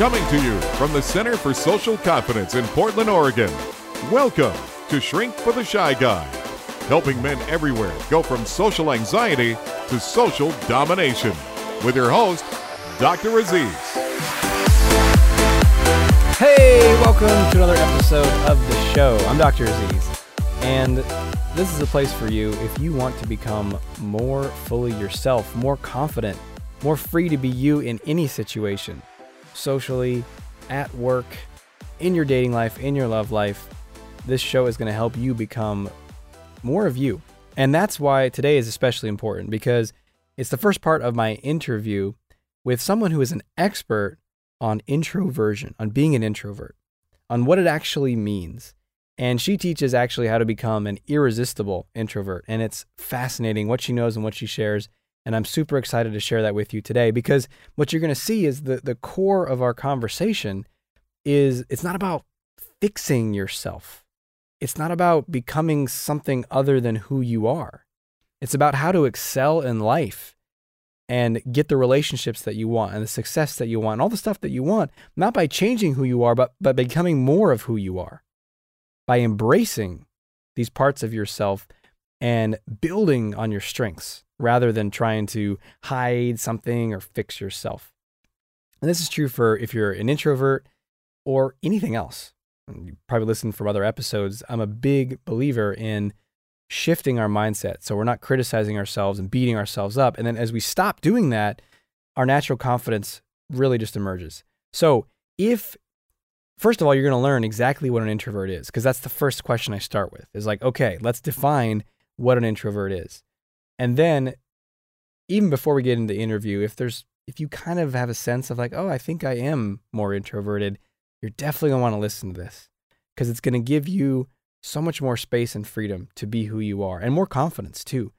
Coming to you from the Center for Social Confidence in Portland, Oregon. Welcome to Shrink for the Shy Guy, helping men everywhere go from social anxiety to social domination. With your host, Dr. Aziz. Hey, welcome to another episode of the show. I'm Dr. Aziz, and this is a place for you if you want to become more fully yourself, more confident, more free to be you in any situation, socially, at work, in your dating life, in your love life. This show is going to help you become more of you. And that's why today is especially important because it's the first part of my interview with someone who is an expert on introversion, on being an introvert, on what it actually means. And she teaches actually how to become an irresistible introvert. And it's fascinating what she knows and what she shares. And I'm super excited to share that with you today because what you're going to see is the, the core of our conversation is it's not about fixing yourself. It's not about becoming something other than who you are. It's about how to excel in life and get the relationships that you want and the success that you want and all the stuff that you want, not by changing who you are, but, but becoming more of who you are, by embracing these parts of yourself and building on your strengths rather than trying to hide something or fix yourself. And this is true for if you're an introvert or anything else. You probably listened from other episodes. I'm a big believer in shifting our mindset. So we're not criticizing ourselves and beating ourselves up. And then as we stop doing that, our natural confidence really just emerges. So if first of all, you're going to learn exactly what an introvert is because that's the first question I start with. Is like, okay, let's define what an introvert is. And then even before we get into the interview, if there's if you kind of have a sense of like, oh, I think I am more introverted, you're definitely to want to listen to this because it's to give you so much more space and freedom to be who you are and more confidence too.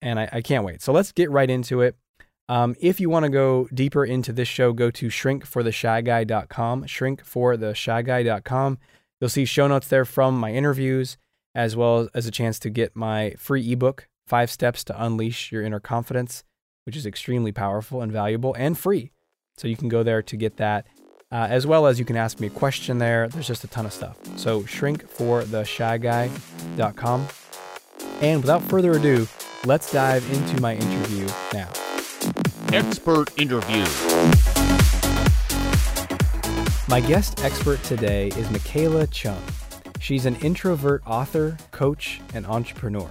And I, I can't wait. So let's get right into it. Um, if you want to go deeper into this show, go to shrinkfortheshyguy.com, shrinkfortheshyguy.com. You'll see show notes there from my interviews, as well as a chance to get my free ebook, Five Steps to Unleash Your Inner Confidence, which is extremely powerful and valuable and free. So you can go there to get that uh, as well as you can ask me a question there. There's just a ton of stuff. So shrinkfortheshyguy.com. And without further ado, let's dive into my interview now. Expert interview. My guest expert today is Michaela Chung. She's an introvert author, coach, and entrepreneur.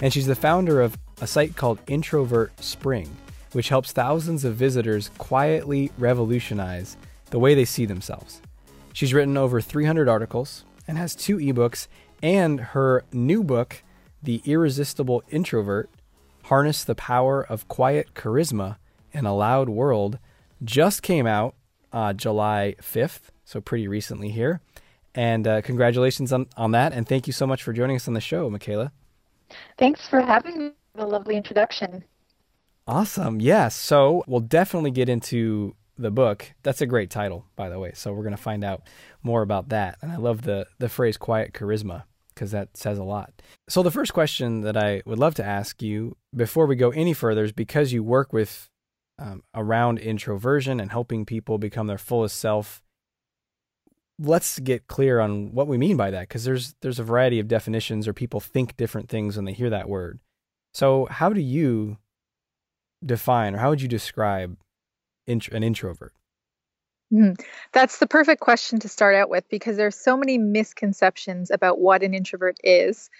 And she's the founder of a site called Introvert Spring, which helps thousands of visitors quietly revolutionize the way they see themselves. She's written over 300 articles and has two ebooks, and her new book, The Irresistible Introvert Harness the Power of Quiet Charisma in a Loud World, just came out uh, July 5th, so pretty recently here. And uh, congratulations on, on that. And thank you so much for joining us on the show, Michaela. Thanks for having me. A lovely introduction. Awesome. Yes. So we'll definitely get into the book. That's a great title, by the way. So we're going to find out more about that. And I love the the phrase quiet charisma because that says a lot. So the first question that I would love to ask you before we go any further is because you work with um, around introversion and helping people become their fullest self. Let's get clear on what we mean by that because there's there's a variety of definitions or people think different things when they hear that word. So how do you define or how would you describe int- an introvert? Mm-hmm. That's the perfect question to start out with because there's so many misconceptions about what an introvert is.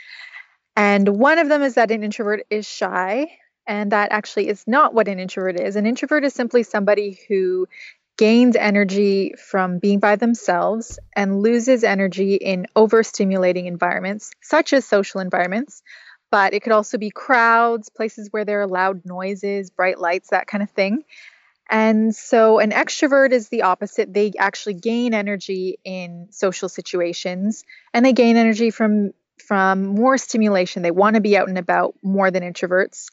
And one of them is that an introvert is shy, and that actually is not what an introvert is. An introvert is simply somebody who gains energy from being by themselves and loses energy in overstimulating environments, such as social environments. But it could also be crowds, places where there are loud noises, bright lights, that kind of thing. And so an extrovert is the opposite. They actually gain energy in social situations and they gain energy from from more stimulation. They want to be out and about more than introverts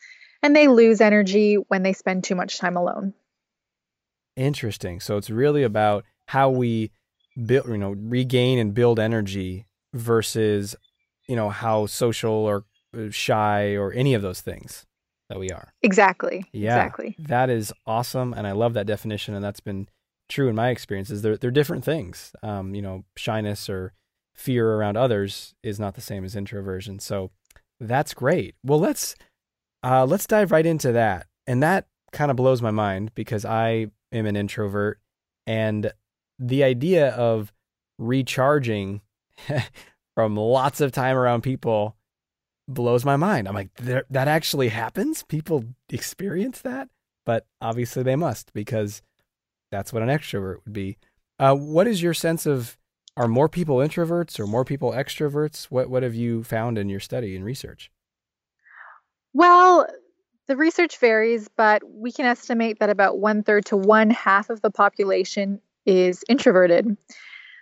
and they lose energy when they spend too much time alone. Interesting. So it's really about how we build, you know, regain and build energy versus, you know, how social or uh, shy or any of those things that we are. Exactly. Yeah, exactly. That is awesome. And I love that definition. And that's been true in my experiences. They're they're different things. Um, you know, shyness or fear around others is not the same as introversion. So that's great. Well, let's uh, let's dive right into that. And that kind of blows my mind because I am an introvert, and the idea of recharging from lots of time around people blows my mind. I'm like, that actually happens? People experience that? But obviously they must because that's what an extrovert would be. Uh, what is your sense of are more people introverts or more people extroverts? What what have you found in your study and research? Well, the research varies, but we can estimate that about one third to one half of the population is introverted.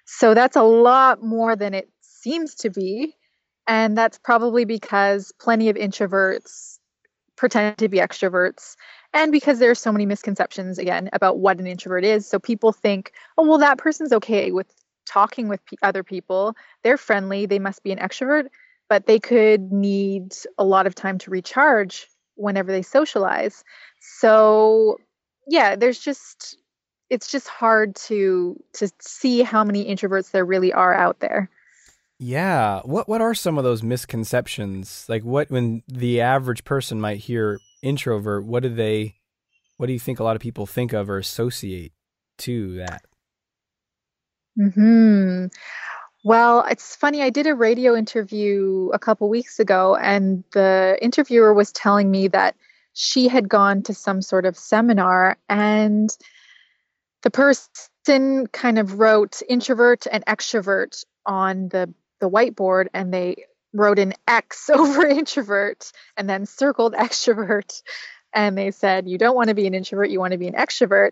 So that's a lot more than it seems to be. And that's probably because plenty of introverts pretend to be extroverts and because there are so many misconceptions again about what an introvert is so people think oh well that person's okay with talking with p- other people they're friendly they must be an extrovert but they could need a lot of time to recharge whenever they socialize so yeah there's just it's just hard to to see how many introverts there really are out there yeah. What what are some of those misconceptions? Like what when the average person might hear introvert, what do they what do you think a lot of people think of or associate to that? Hmm. Well, it's funny. I did a radio interview a couple weeks ago, and the interviewer was telling me that she had gone to some sort of seminar, and the person kind of wrote introvert and extrovert on the the whiteboard and they wrote an X over introvert and then circled extrovert. And they said, You don't want to be an introvert, you want to be an extrovert.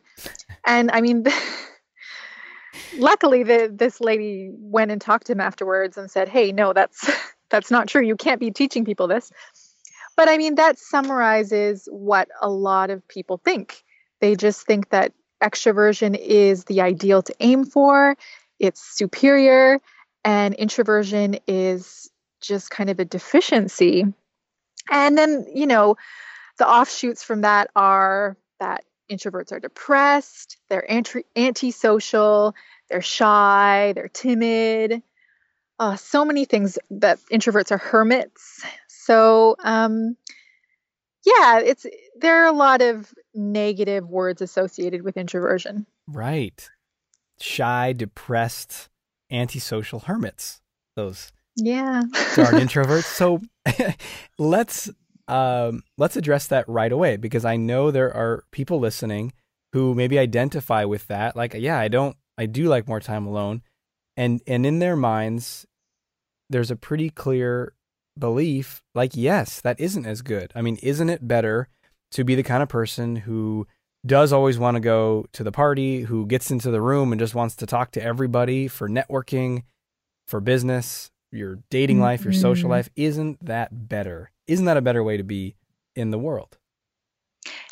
And I mean, luckily the, this lady went and talked to him afterwards and said, Hey, no, that's that's not true. You can't be teaching people this. But I mean, that summarizes what a lot of people think. They just think that extroversion is the ideal to aim for, it's superior, and introversion is just kind of a deficiency. And then, you know, the offshoots from that are that introverts are depressed, they're anti- antisocial, they're shy, they're timid. Uh, so many things that introverts are hermits. So, um, yeah, it's there are a lot of negative words associated with introversion. Right. Shy, depressed, antisocial hermits. Those yeah darn introverts. So let's um, let's address that right away because I know there are people listening who maybe identify with that. Like, yeah, I don't, I do like more time alone, and and in their minds, there's a pretty clear belief. Like, yes, that isn't as good. I mean, isn't it better to be the kind of person who does always want to go to the party, who gets into the room and just wants to talk to everybody for networking, for business, your dating life, your social mm-hmm. life. Isn't that better? Isn't that a better way to be in the world?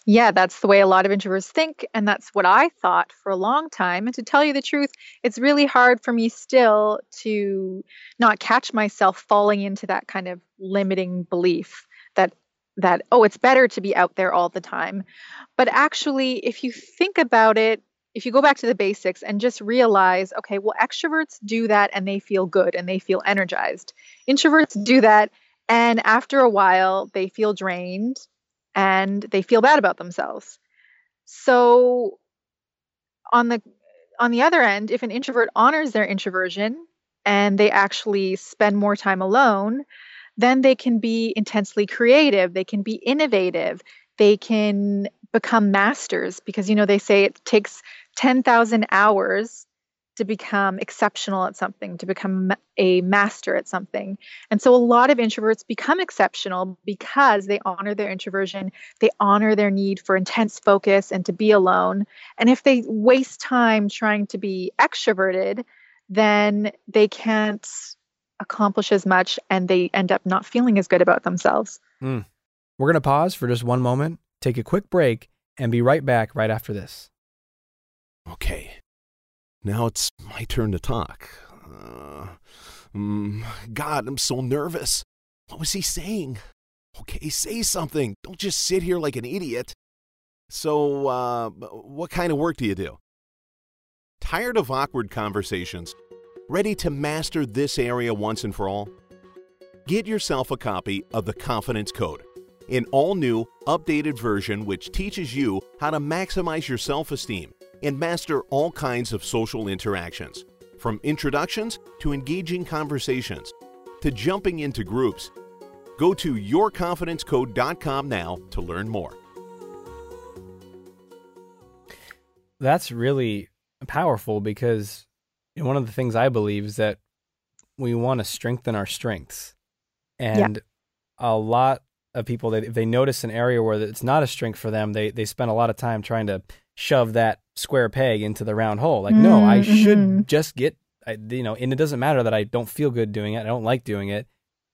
Yeah, that's the way a lot of introverts think. And that's what I thought for a long time. And to tell you the truth, it's really hard for me still to not catch myself falling into that kind of limiting belief that that oh it's better to be out there all the time but actually if you think about it if you go back to the basics and just realize okay well extroverts do that and they feel good and they feel energized introverts do that and after a while they feel drained and they feel bad about themselves. So on the on the other end if an introvert honors their introversion and they actually spend more time alone then they can be intensely creative, they can be innovative, they can become masters because you know they say it takes 10,000 hours to become exceptional at something, to become a master at something. And so a lot of introverts become exceptional because they honor their introversion, they honor their need for intense focus and to be alone. And if they waste time trying to be extroverted, then they can't accomplish as much and they end up not feeling as good about themselves. Mm. We're going to pause for just one moment, take a quick break, and be right back right after this. Okay, now it's my turn to talk. Uh, um, God, I'm so nervous. What was he saying? Okay, say something. Don't just sit here like an idiot. So, uh, what kind of work do you do? Tired of awkward conversations? Ready to master this area once and for all? Get yourself a copy of the Confidence Code, an all new, updated version which teaches you how to maximize your self esteem and master all kinds of social interactions, from introductions to engaging conversations to jumping into groups. Go to yourconfidencecode.com now to learn more. That's really powerful because one of the things I believe is that we want to strengthen our strengths. And yeah. a lot of people that if they notice an area where it's not a strength for them, they they spend a lot of time trying to shove that square peg into the round hole. Like, mm-hmm. no, I mm-hmm. should just get I, you know, and it doesn't matter that I don't feel good doing it. I don't like doing it.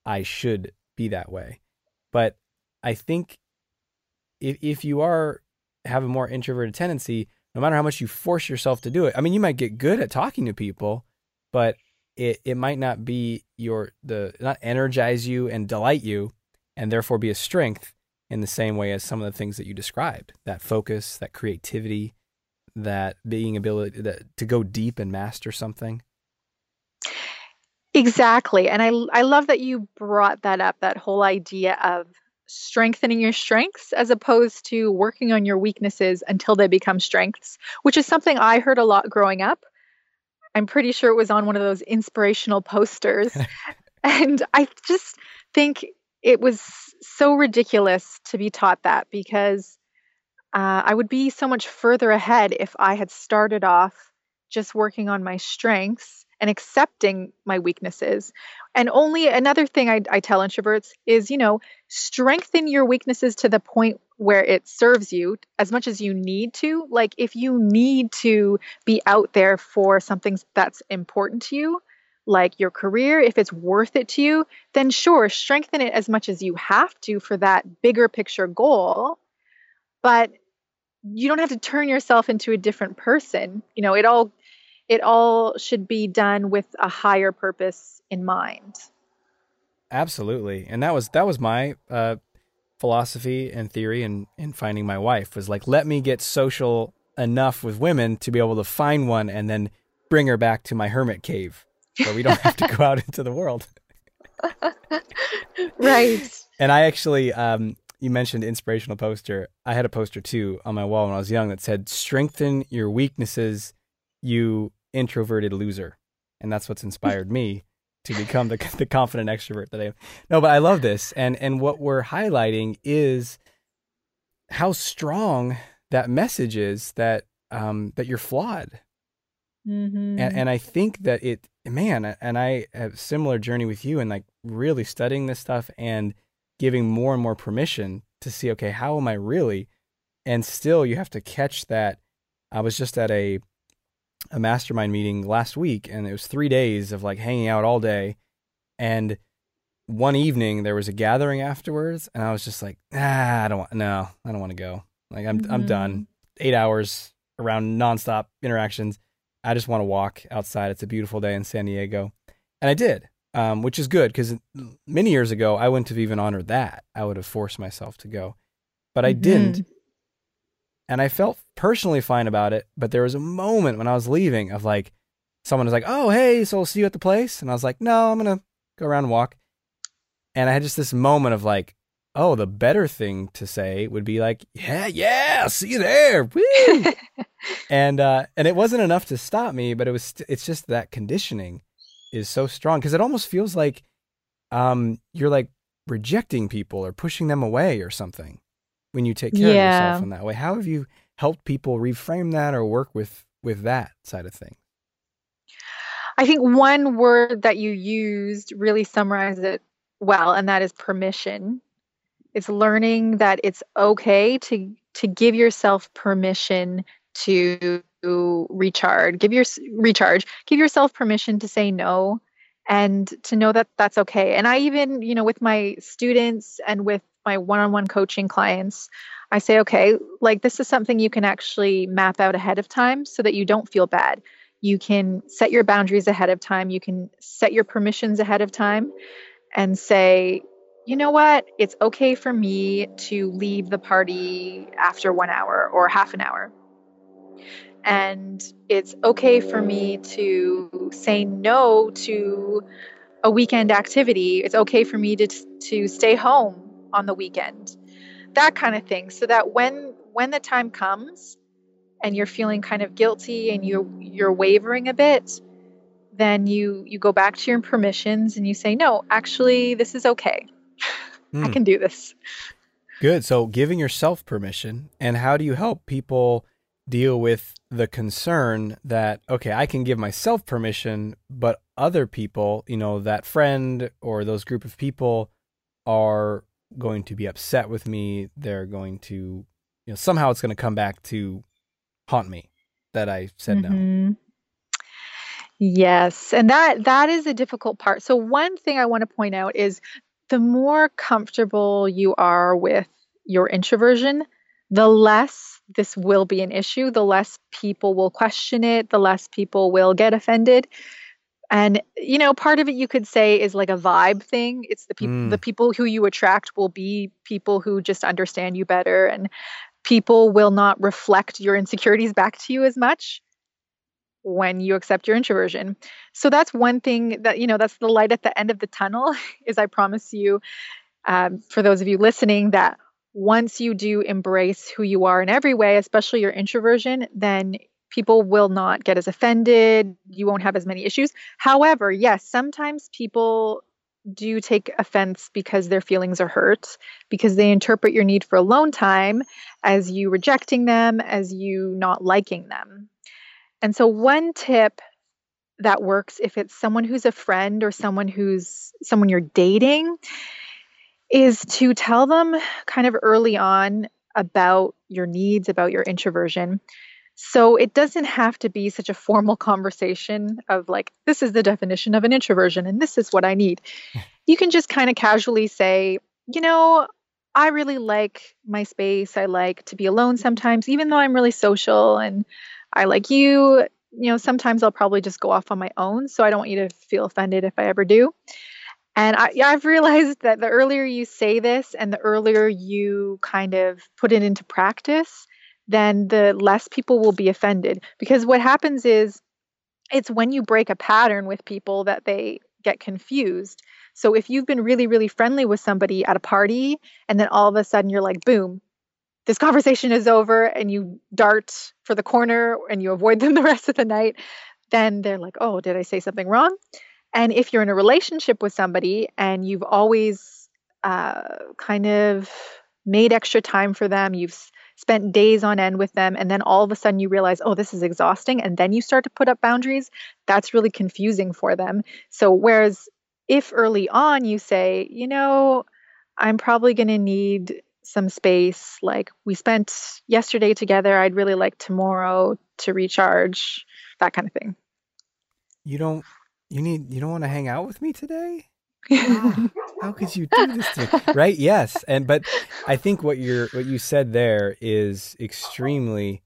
I should be that way. But I think if if you are have a more introverted tendency, no matter how much you force yourself to do it, I mean, you might get good at talking to people, but it it might not be your the not energize you and delight you, and therefore be a strength in the same way as some of the things that you described. That focus, that creativity, that being ability that, to go deep and master something. Exactly. And I I love that you brought that up that whole idea of strengthening your strengths as opposed to working on your weaknesses until they become strengths, which is something I heard a lot growing up. I'm pretty sure it was on one of those inspirational posters. and I just think it was so ridiculous to be taught that because uh, I would be so much further ahead if I had started off just working on my strengths and accepting my weaknesses. And only another thing I, I, tell introverts is, you know, strengthen your weaknesses to the point where it serves you as much as you need to. Like if you need to be out there for something that's important to you, like your career, if it's worth it to you, then sure, strengthen it as much as you have to for that bigger picture goal. But you don't have to turn yourself into a different person. You know, it all it all should be done with a higher purpose in mind. Absolutely. And that was that was my uh, philosophy and theory in in finding my wife was like let me get social enough with women to be able to find one and then bring her back to my hermit cave where we don't have to go out into the world. right. And I actually um, you mentioned inspirational poster. I had a poster too on my wall when I was young that said "Strengthen your weaknesses, you introverted loser," and that's what's inspired me to become the the confident extrovert that I am. No, but I love this, and and what we're highlighting is how strong that message is that um, that you're flawed. Mm-hmm. And, and I think that it, man, and I have a similar journey with you and like really studying this stuff and giving more and more permission to see, okay, how am I really? And still, you have to catch that. I was just at a a mastermind meeting last week, and it was three days of like hanging out all day. And one evening, there was a gathering afterwards, and I was just like, ah, I don't want, no, I don't want to go. Like I'm, mm-hmm. I'm done. Eight hours around nonstop interactions. I just want to walk outside. It's a beautiful day in San Diego, and I did um, which is good because many years ago I wouldn't have even honored that. I would have forced myself to go, but I mm-hmm. didn't, and I felt personally fine about it. But there was a moment when I was leaving of like, someone was like, "Oh, hey, so I'll see you at the place," and I was like, "No, I'm gonna go around and walk," and I had just this moment of like, oh, the better thing to say would be like, yeah, yeah, see you there, woo, and uh, and it wasn't enough to stop me, but it was, it's just that conditioning is so strong because it almost feels like um, you're like rejecting people or pushing them away or something when you take care yeah. of yourself in that way. How have you helped people reframe that or work with with that side of things? I think one word that you used really summarizes it well, and that is permission. It's learning that it's okay to to give yourself permission to recharge give your recharge give yourself permission to say no and to know that that's okay. And i even you know with my students and with my one-on-one coaching clients i say okay like this is something you can actually map out ahead of time so that you don't feel bad. You can set your boundaries ahead of time. You can set your permissions ahead of time and say you know what? It's okay for me to leave the party after 1 hour or half an hour And it's okay for me to say no to a weekend activity. It's okay for me to, to stay home on the weekend. That kind of thing. So that when when the time comes and you're feeling kind of guilty and you you're wavering a bit, then you you go back to your permissions and you say, "No, actually this is okay. Mm. I hmm. can do this." Good. So giving yourself permission and how do you help people deal with the concern that okay, I can give myself permission, but other people, you know, that friend or those group of people are going to be upset with me. They're going to, you know, somehow it's going to come back to haunt me that I said mm-hmm. no. Yes, and that that is a difficult part. So one thing I want to point out is the more comfortable you are with your introversion, the less this will be an issue, the less people will question it, the less people will get offended. And you know, part of it you could say is like a vibe thing. It's the people mm. the people who you attract will be people who just understand you better and people will not reflect your insecurities back to you as much when you accept your introversion. So that's one thing that you know that's the light at the end of the tunnel is I promise you um, for those of you listening that once you do embrace who you are in every way, especially your introversion, then people will not get as offended. You won't have as many issues. However, yes, sometimes people do take offense because their feelings are hurt, because they interpret your need for alone time as you rejecting them, as you not liking them. And so, one tip that works if it's someone who's a friend or someone who's someone you're dating is to tell them kind of early on about your needs, about your introversion. So it doesn't have to be such a formal conversation of like, this is the definition of an introversion and this is what I need. you can just kind of casually say, you know, I really like my space. I like to be alone sometimes, even though I'm really social and I like you. You know, sometimes I'll probably just go off on my own. So I don't want you to feel offended if I ever do. And I, I've realized that the earlier you say this and the earlier you kind of put it into practice, then the less people will be offended. Because what happens is it's when you break a pattern with people that they get confused. So if you've been really, really friendly with somebody at a party and then all of a sudden you're like, boom, this conversation is over and you dart for the corner and you avoid them the rest of the night, then they're like, oh, did I say something wrong? And if you're in a relationship with somebody and you've always uh, kind of made extra time for them, you've spent days on end with them, and then all of a sudden you realize, oh, this is exhausting, and then you start to put up boundaries, that's really confusing for them. So, whereas if early on you say, you know, I'm probably going to need some space, like we spent yesterday together, I'd really like tomorrow to recharge, that kind of thing. You don't, you need, you don't want to hang out with me today? how, how could you do this to me? right yes and but i think what you're what you said there is extremely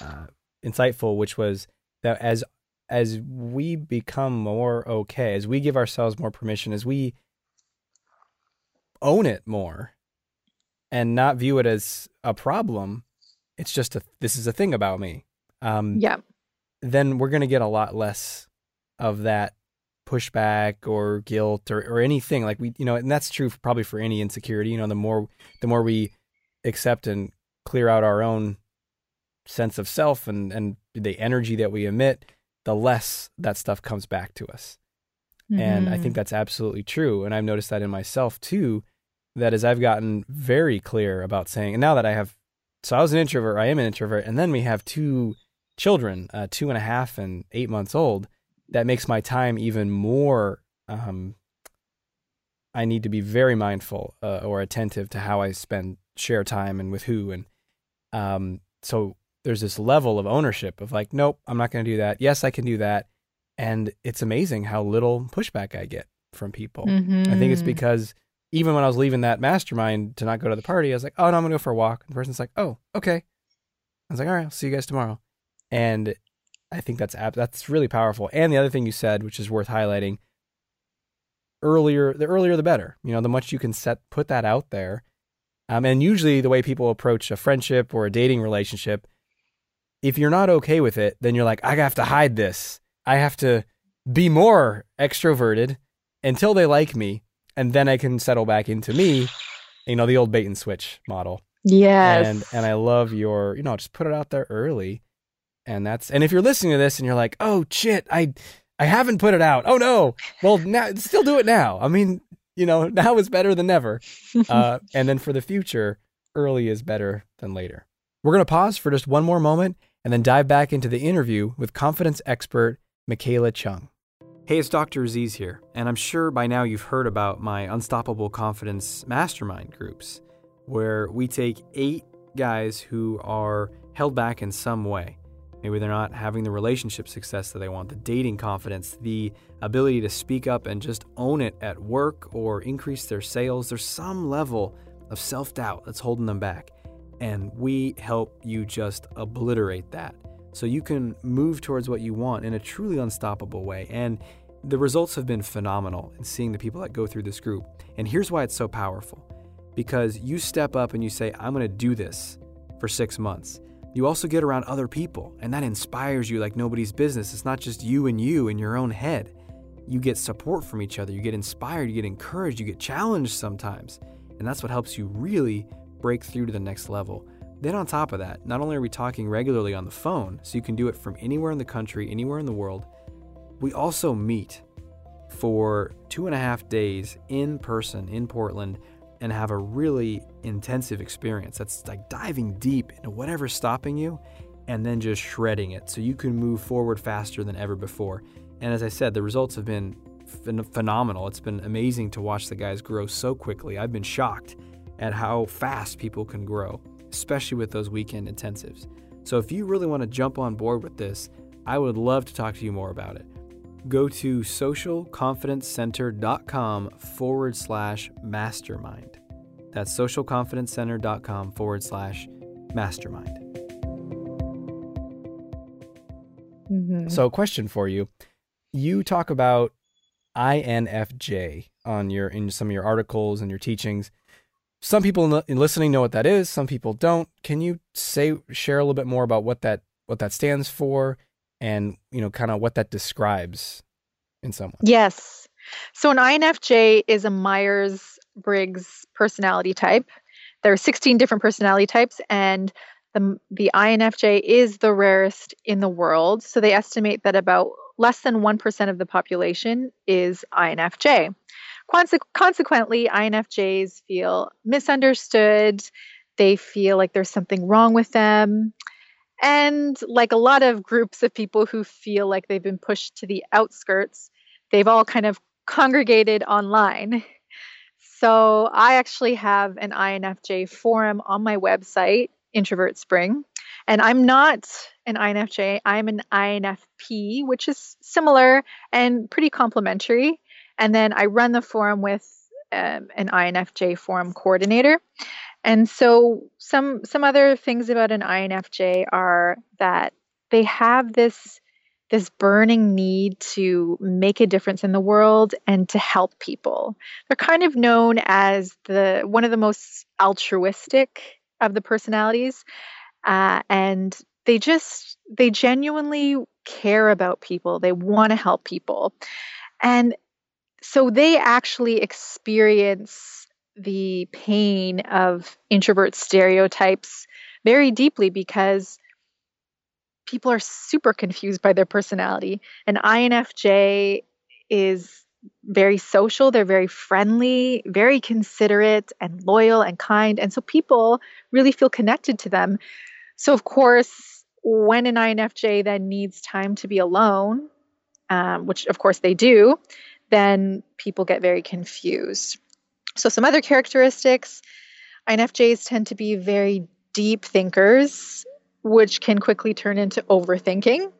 uh, insightful which was that as as we become more okay as we give ourselves more permission as we own it more and not view it as a problem it's just a this is a thing about me um yeah then we're going to get a lot less of that pushback or guilt or, or anything like we you know and that's true for, probably for any insecurity you know the more the more we accept and clear out our own sense of self and and the energy that we emit the less that stuff comes back to us mm-hmm. and i think mm-hmm. that's absolutely true and i've noticed that in myself too that as i've gotten very clear about saying and now that i have so i was an introvert i am an introvert and then we have two children uh, two and a half and eight months old that makes my time even more um, I need to be very mindful uh, or attentive to how I spend share time and with who and um, so there's this level of ownership of like nope I'm not going to do that. Yes I can do that. And it's amazing how little pushback I get from people. Mm-hmm. I think it's mm-hmm. because even when I was leaving that mastermind to not go to the party I was like oh no I'm going to go for a walk and the person's like oh okay. I was like all right I'll see you guys tomorrow. And I think that's that's really powerful. And the other thing you said, which is worth highlighting, earlier the earlier the better. You know, the much you can set put that out there. Um, and usually the way people approach a friendship or a dating relationship if you're not okay with it, then you're like, I have to hide this. I have to be more extroverted until they like me, and then I can settle back into me. You know, the old bait and switch model. Yes. And and I love your, you know, just put it out there early. And that's and if you're listening to this and you're like, "Oh shit, I I haven't put it out." Oh no. Well, now still do it now. I mean, you know, now is better than never. Uh, and then for the future, early is better than later. We're going to pause for just one more moment and then dive back into the interview with confidence expert Michaela Chung. Hey, it's Dr. Aziz here, and I'm sure by now you've heard about my Unstoppable Confidence Mastermind groups, where we take eight guys who are held back in some way. Maybe they're not having the relationship success that they want, the dating confidence, the ability to speak up and just own it at work or increase their sales. There's some level of self doubt that's holding them back. And we help you just obliterate that so you can move towards what you want in a truly unstoppable way. And the results have been phenomenal in seeing the people that go through this group. And here's why it's so powerful because you step up and you say, I'm going to do this for six months. You also get around other people, and that inspires you like nobody's business. It's not just you and you in your own head. You get support from each other, you get inspired, you get encouraged, you get challenged sometimes. And that's what helps you really break through to the next level. Then, on top of that, not only are we talking regularly on the phone, so you can do it from anywhere in the country, anywhere in the world, we also meet for two and a half days in person in Portland and have a really intensive experience. That's like diving deep into whatever's stopping you and then just shredding it so you can move forward faster than ever before. And as I said, the results have been ph- phenomenal. It's been amazing to watch the guys grow so quickly. I've been shocked at how fast people can grow, especially with those weekend intensives. So if you really want to jump on board with this, I would love to talk to you more about it. Go to socialconfidencecenter.com forward slash mastermind. That's socialconfidencecenter.com forward slash mastermind. Mhm. So, question for you: You talk about INFJ on your in some of your articles and your teachings. Some people in listening know what that is. Some people don't. Can you say share a little bit more about what that what that stands for, and you know, kind of what that describes in someone? Yes. So an INFJ is a Myers Briggs personality type. There are 16 different personality types, and the, the INFJ is the rarest in the world. So they estimate that about less than 1% of the population is INFJ. Conse- consequently, INFJs feel misunderstood. They feel like there's something wrong with them. And like a lot of groups of people who feel like they've been pushed to the outskirts, they've all kind of congregated online. So I actually have an INFJ forum on my website, Introvert Spring. And I'm not an INFJ, I'm an INFP, which is similar and pretty complementary. And then I run the forum with um, an INFJ forum coordinator. And so some some other things about an INFJ are that they have this this burning need to make a difference in the world and to help people. They're kind of known as the one of the most altruistic of the personalities, uh, and they just they genuinely care about people. They want to help people, and so they actually experience the pain of introvert stereotypes very deeply because people are super confused by their personality. An INFJ is very social, they're very friendly, very considerate and loyal and kind. And so people really feel connected to them. So, of course, when an INFJ then needs time to be alone, um, which of course they do, then people get very confused. So, some other characteristics INFJs tend to be very deep thinkers, which can quickly turn into overthinking.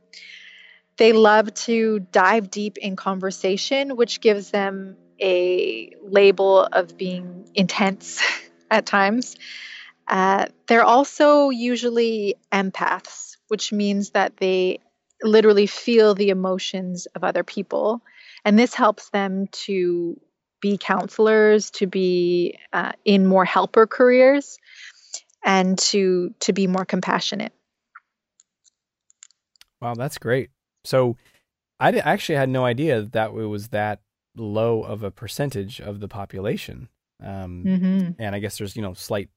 They love to dive deep in conversation, which gives them a label of being intense at times. Uh, they're also usually empaths, which means that they literally feel the emotions of other people. And this helps them to be counselors, to be uh, in more helper careers, and to, to be more compassionate. Wow, that's great. So I actually had no idea that it was that low of a percentage of the population. Um, Mm-hmm. and I guess there's you know slight,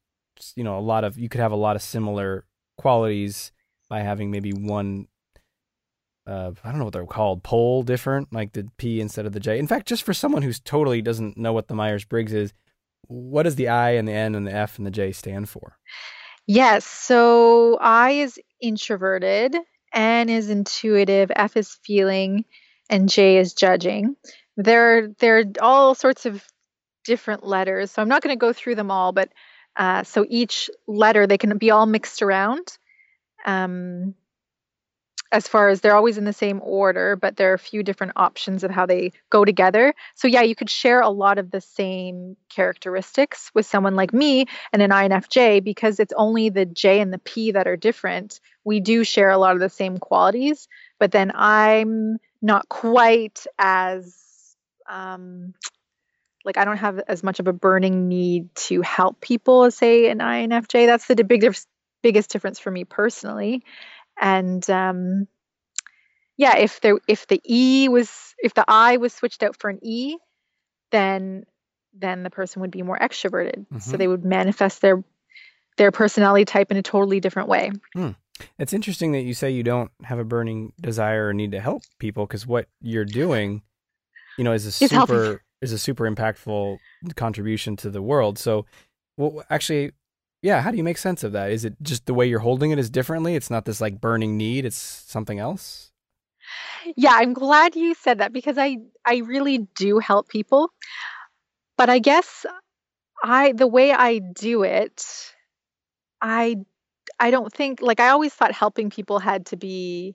you know, a lot of you could have a lot of similar qualities by having maybe one. Uh, I don't know what they're called. Pole different, like the P instead of the J. In fact, just for someone who's totally doesn't know what the Myers Briggs is, what does the I and the N and the F and the J stand for? Yes. So I is introverted, N is intuitive, F is feeling, and J is judging. There, there are all sorts of different letters. So I'm not going to go through them all, but uh, so each letter they can be all mixed around. Um, as far as they're always in the same order, but there are a few different options of how they go together. So yeah, you could share a lot of the same characteristics with someone like me and an INFJ because it's only the J and the P that are different. We do share a lot of the same qualities, but then I'm not quite as um, like I don't have as much of a burning need to help people as say an INFJ. That's the big biggest difference for me personally. And um, yeah, if there if the E was if the I was switched out for an E, then then the person would be more extroverted. Mm-hmm. So they would manifest their their personality type in a totally different way. Hmm. It's interesting that you say you don't have a burning desire or need to help people because what you're doing, you know, is a It's super helping. is a super impactful contribution to the world. So, well, actually, yeah, how do you make sense of that? Is it just the way you're holding it is differently? It's not this like burning need; it's something else. Yeah, I'm glad you said that because I I really do help people. But I guess I the way I do it, I I don't think like I always thought helping people had to be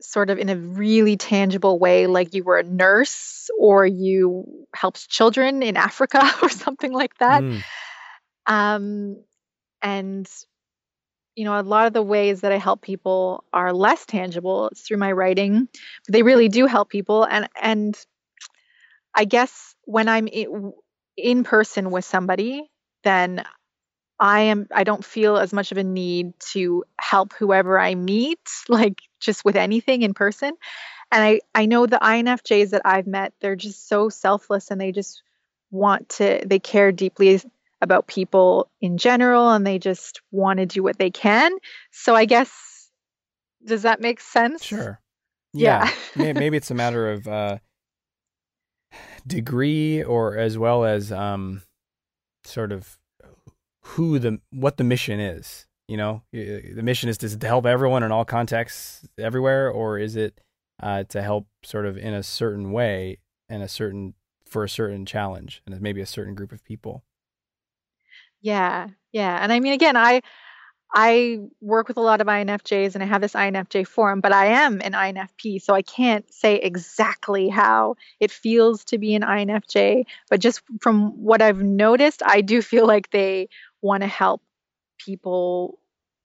sort of in a really tangible way like you were a nurse or you helped children in Africa or something like that. Mm, Um and you know a lot of the ways that I help people are less tangible. It's through my writing, but they really do help people and and I guess when I'm in, in person with somebody, then I am I don't feel as much of a need to help whoever I meet, like just with anything in person. And I I know the INFJs that I've met, they're just so selfless and they just want to they care deeply about people in general and they just want to do what they can. So I guess does that make sense? sure. Yeah. May- Maybe it's a matter of uh, degree, or as well as um, sort of who the what the mission is. You know, the mission is to help everyone in all contexts, everywhere, or is it uh, to help sort of in a certain way and a certain for a certain challenge and maybe a certain group of people? Yeah, yeah. And I mean, again, I I work with a lot of INFJs and I have this INFJ forum, but I am an INFP, so I can't say exactly how it feels to be an INFJ. But just from what I've noticed, I do feel like they want to help people.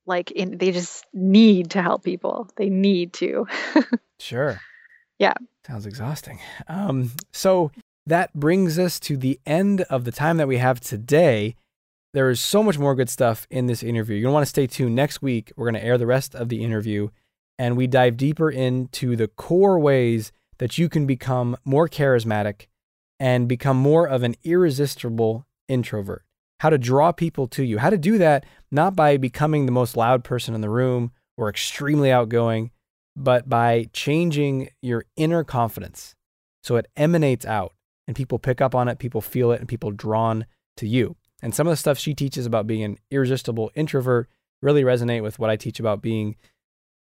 Like, in, they just need to help people. They need to. Sure. Yeah. Sounds exhausting. Um, so that brings us to the end of the time that we have today. There is so much more good stuff in this interview. You're going to want to stay tuned. Next week, we're going to air the rest of the interview and we dive deeper into the core ways that you can become more charismatic and become more of an irresistible introvert. How to draw people to you. How to do that not by becoming the most loud person in the room or extremely outgoing, but by changing your inner confidence so it emanates out and people pick up on it, people feel it, and people drawn to you. And some of the stuff she teaches about being an irresistible introvert really resonate with what I teach about being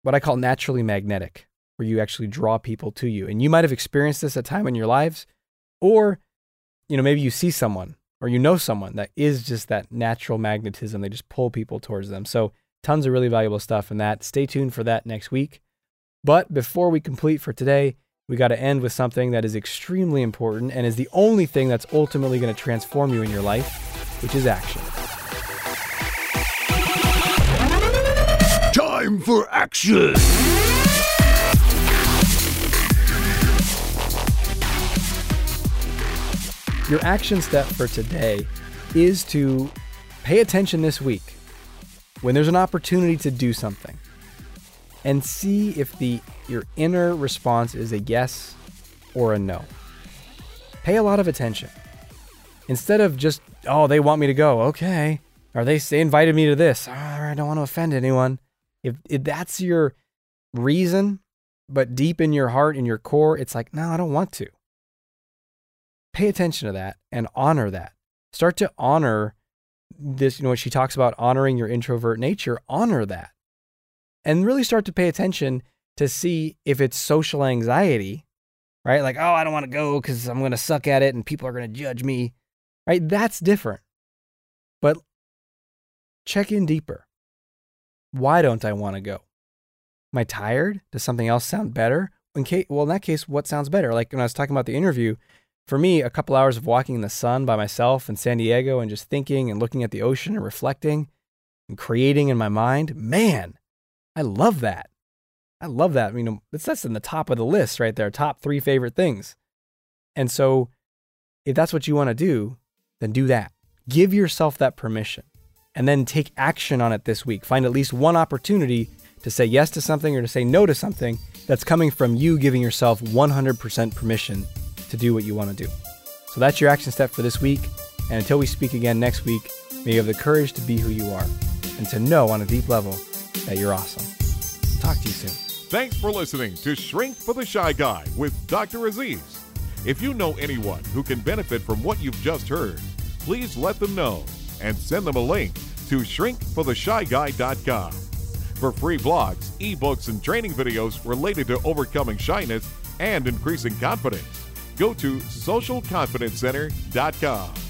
what I call naturally magnetic, where you actually draw people to you. And you might have experienced this at time in your lives, or you know, maybe you see someone or you know someone that is just that natural magnetism. They just pull people towards them. So tons of really valuable stuff in that. Stay tuned for that next week. But before we complete for today, we got to end with something that is extremely important and is the only thing that's ultimately going to transform you in your life, which is action. Time for action! Your action step for today is to pay attention this week when there's an opportunity to do something. and see if the your inner response is a yes or a no. Pay a lot of attention. Instead of just, oh, they want me to go. Okay. Or they, they invited me to this. Oh, I don't want to offend anyone. If, if that's your reason, but deep in your heart, in your core, it's like, no, I don't want to. Pay attention to that and honor that. Start to honor this, you know, when she talks about honoring your introvert nature, honor that. And really start to pay attention to see if it's social anxiety, right? Like, oh, I don't want to go because I'm going to suck at it and people are going to judge me, right? That's different. But check in deeper. Why don't I want to go? Am I tired? Does something else sound better? In case, well, in that case, what sounds better? Like when I was talking about the interview, for me, a couple hours of walking in the sun by myself in San Diego and just thinking and looking at the ocean and reflecting and creating in my mind, man, I love that. I love that. I mean, it's that's in the top of the list right there, top three favorite things. And so, if that's what you want to do, then do that. Give yourself that permission and then take action on it this week. Find at least one opportunity to say yes to something or to say no to something that's coming from you giving yourself 100% permission to do what you want to do. So that's your action step for this week. And until we speak again next week, may you have the courage to be who you are and to know on a deep level that you're awesome. Talk to you soon. Thanks for listening to Shrink for the Shy Guy with Dr. Aziz. If you know anyone who can benefit from what you've just heard, please let them know and send them a link to shrinkfortheshyguy.com. For free blogs, ebooks, and training videos related to overcoming shyness and increasing confidence, go to socialconfidencecenter.com.